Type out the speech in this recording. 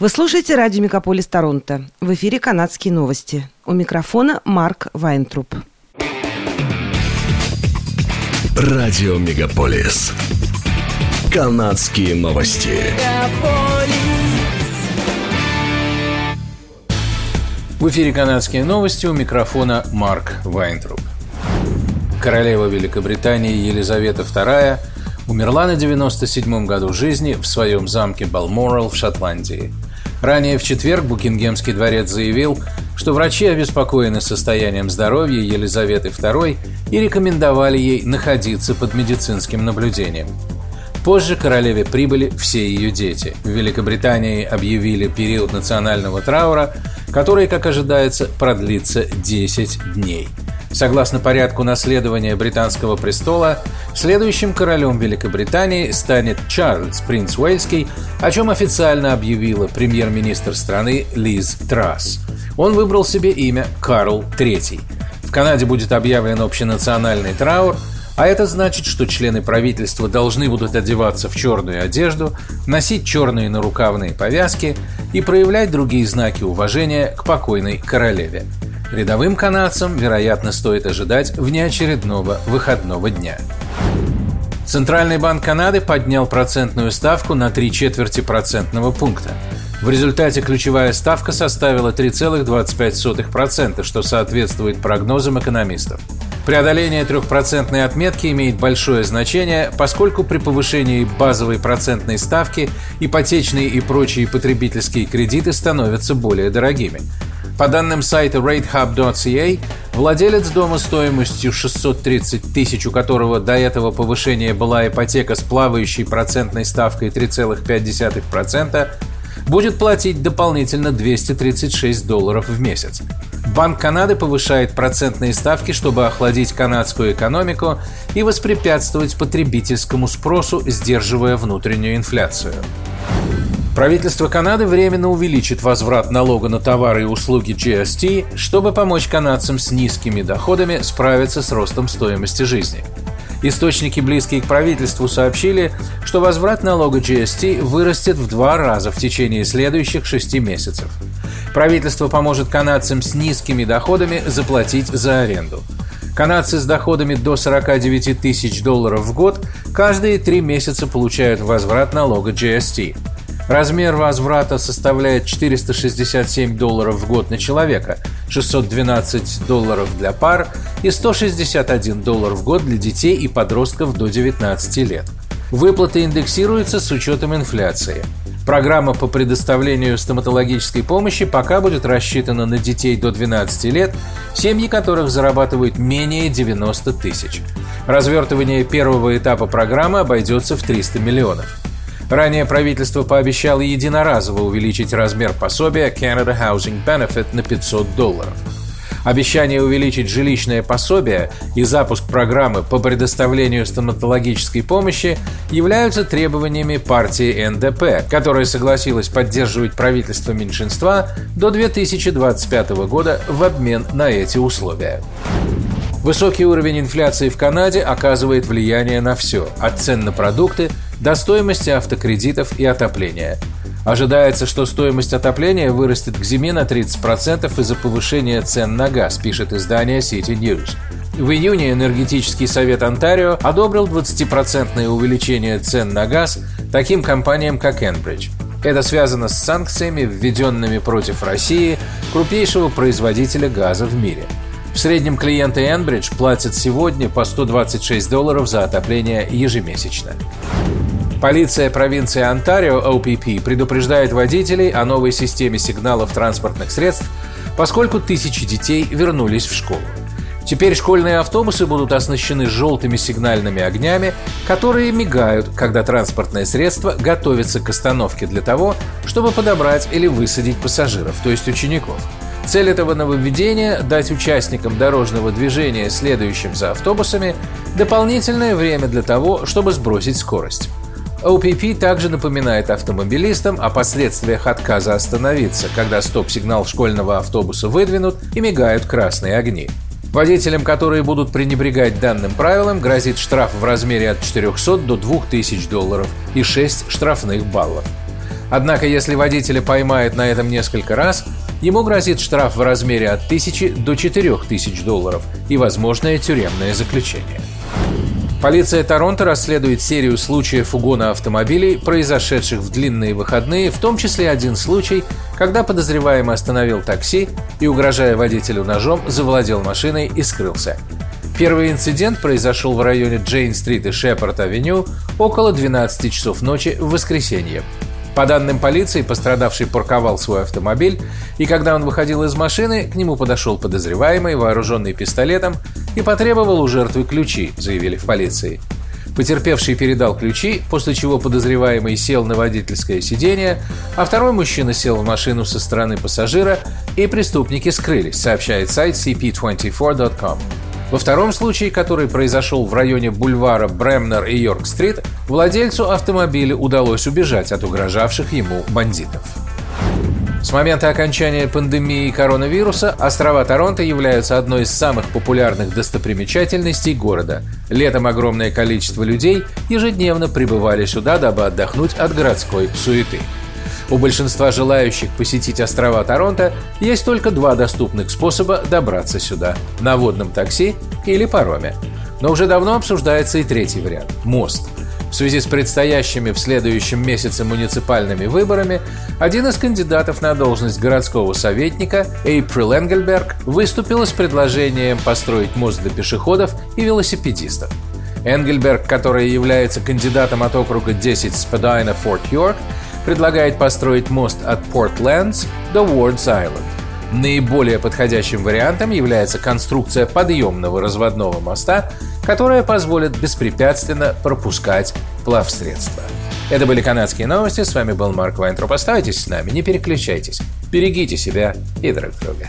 Вы слушаете радио «Мегаполис Торонто». В эфире «Канадские новости». У микрофона Марк Вайнтруп. Радио «Мегаполис». «Канадские новости». В эфире «Канадские новости» у микрофона Марк Вайнтруп. Королева Великобритании Елизавета II умерла на 97-м году жизни в своем замке Балморал в Шотландии – Ранее в четверг Букингемский дворец заявил, что врачи обеспокоены состоянием здоровья Елизаветы II и рекомендовали ей находиться под медицинским наблюдением. Позже королеве прибыли все ее дети. В Великобритании объявили период национального траура, который, как ожидается, продлится 10 дней – Согласно порядку наследования британского престола, следующим королем Великобритании станет Чарльз, принц Уэльский, о чем официально объявила премьер-министр страны Лиз Трасс. Он выбрал себе имя Карл III. В Канаде будет объявлен общенациональный траур, а это значит, что члены правительства должны будут одеваться в черную одежду, носить черные нарукавные повязки и проявлять другие знаки уважения к покойной королеве. Рядовым канадцам, вероятно, стоит ожидать внеочередного выходного дня. Центральный банк Канады поднял процентную ставку на три четверти процентного пункта. В результате ключевая ставка составила 3,25%, что соответствует прогнозам экономистов. Преодоление трехпроцентной отметки имеет большое значение, поскольку при повышении базовой процентной ставки ипотечные и прочие потребительские кредиты становятся более дорогими. По данным сайта ratehub.ca, владелец дома стоимостью 630 тысяч, у которого до этого повышения была ипотека с плавающей процентной ставкой 3,5%, будет платить дополнительно 236 долларов в месяц. Банк Канады повышает процентные ставки, чтобы охладить канадскую экономику и воспрепятствовать потребительскому спросу, сдерживая внутреннюю инфляцию. Правительство Канады временно увеличит возврат налога на товары и услуги GST, чтобы помочь канадцам с низкими доходами справиться с ростом стоимости жизни. Источники, близкие к правительству, сообщили, что возврат налога GST вырастет в два раза в течение следующих шести месяцев. Правительство поможет канадцам с низкими доходами заплатить за аренду. Канадцы с доходами до 49 тысяч долларов в год каждые три месяца получают возврат налога GST. Размер возврата составляет 467 долларов в год на человека, 612 долларов для пар и 161 доллар в год для детей и подростков до 19 лет. Выплаты индексируются с учетом инфляции. Программа по предоставлению стоматологической помощи пока будет рассчитана на детей до 12 лет, семьи которых зарабатывают менее 90 тысяч. Развертывание первого этапа программы обойдется в 300 миллионов. Ранее правительство пообещало единоразово увеличить размер пособия Canada Housing Benefit на 500 долларов. Обещание увеличить жилищное пособие и запуск программы по предоставлению стоматологической помощи являются требованиями партии НДП, которая согласилась поддерживать правительство меньшинства до 2025 года в обмен на эти условия. Высокий уровень инфляции в Канаде оказывает влияние на все, от цен на продукты до стоимости автокредитов и отопления. Ожидается, что стоимость отопления вырастет к зиме на 30% из-за повышения цен на газ, пишет издание City News. В июне Энергетический совет Онтарио одобрил 20% увеличение цен на газ таким компаниям, как Enbridge. Это связано с санкциями, введенными против России, крупнейшего производителя газа в мире. В среднем клиенты Enbridge платят сегодня по 126 долларов за отопление ежемесячно. Полиция провинции Онтарио, OPP, предупреждает водителей о новой системе сигналов транспортных средств, поскольку тысячи детей вернулись в школу. Теперь школьные автобусы будут оснащены желтыми сигнальными огнями, которые мигают, когда транспортное средство готовится к остановке для того, чтобы подобрать или высадить пассажиров, то есть учеников. Цель этого нововведения – дать участникам дорожного движения, следующим за автобусами, дополнительное время для того, чтобы сбросить скорость. OPP также напоминает автомобилистам о последствиях отказа остановиться, когда стоп-сигнал школьного автобуса выдвинут и мигают красные огни. Водителям, которые будут пренебрегать данным правилам, грозит штраф в размере от 400 до 2000 долларов и 6 штрафных баллов. Однако, если водителя поймает на этом несколько раз, ему грозит штраф в размере от 1000 до 4000 долларов и возможное тюремное заключение. Полиция Торонто расследует серию случаев угона автомобилей, произошедших в длинные выходные, в том числе один случай, когда подозреваемый остановил такси и, угрожая водителю ножом, завладел машиной и скрылся. Первый инцидент произошел в районе Джейн-стрит и Шепард-авеню около 12 часов ночи в воскресенье. По данным полиции, пострадавший парковал свой автомобиль, и когда он выходил из машины, к нему подошел подозреваемый, вооруженный пистолетом, и потребовал у жертвы ключи, заявили в полиции. Потерпевший передал ключи, после чего подозреваемый сел на водительское сиденье, а второй мужчина сел в машину со стороны пассажира, и преступники скрылись, сообщает сайт cp24.com. Во втором случае, который произошел в районе бульвара Бремнер и Йорк-стрит, владельцу автомобиля удалось убежать от угрожавших ему бандитов. С момента окончания пандемии коронавируса острова Торонто являются одной из самых популярных достопримечательностей города. Летом огромное количество людей ежедневно прибывали сюда, дабы отдохнуть от городской суеты. У большинства желающих посетить острова Торонто есть только два доступных способа добраться сюда – на водном такси или пароме. Но уже давно обсуждается и третий вариант – мост. В связи с предстоящими в следующем месяце муниципальными выборами, один из кандидатов на должность городского советника, Эйприл Энгельберг, выступила с предложением построить мост для пешеходов и велосипедистов. Энгельберг, который является кандидатом от округа 10 Спадайна Форт Йорк, предлагает построить мост от Портлендс до Уордс Айленд. Наиболее подходящим вариантом является конструкция подъемного разводного моста, которая позволит беспрепятственно пропускать плавсредства. Это были канадские новости. С вами был Марк Вайнтроп. Оставайтесь с нами, не переключайтесь. Берегите себя и друг друга.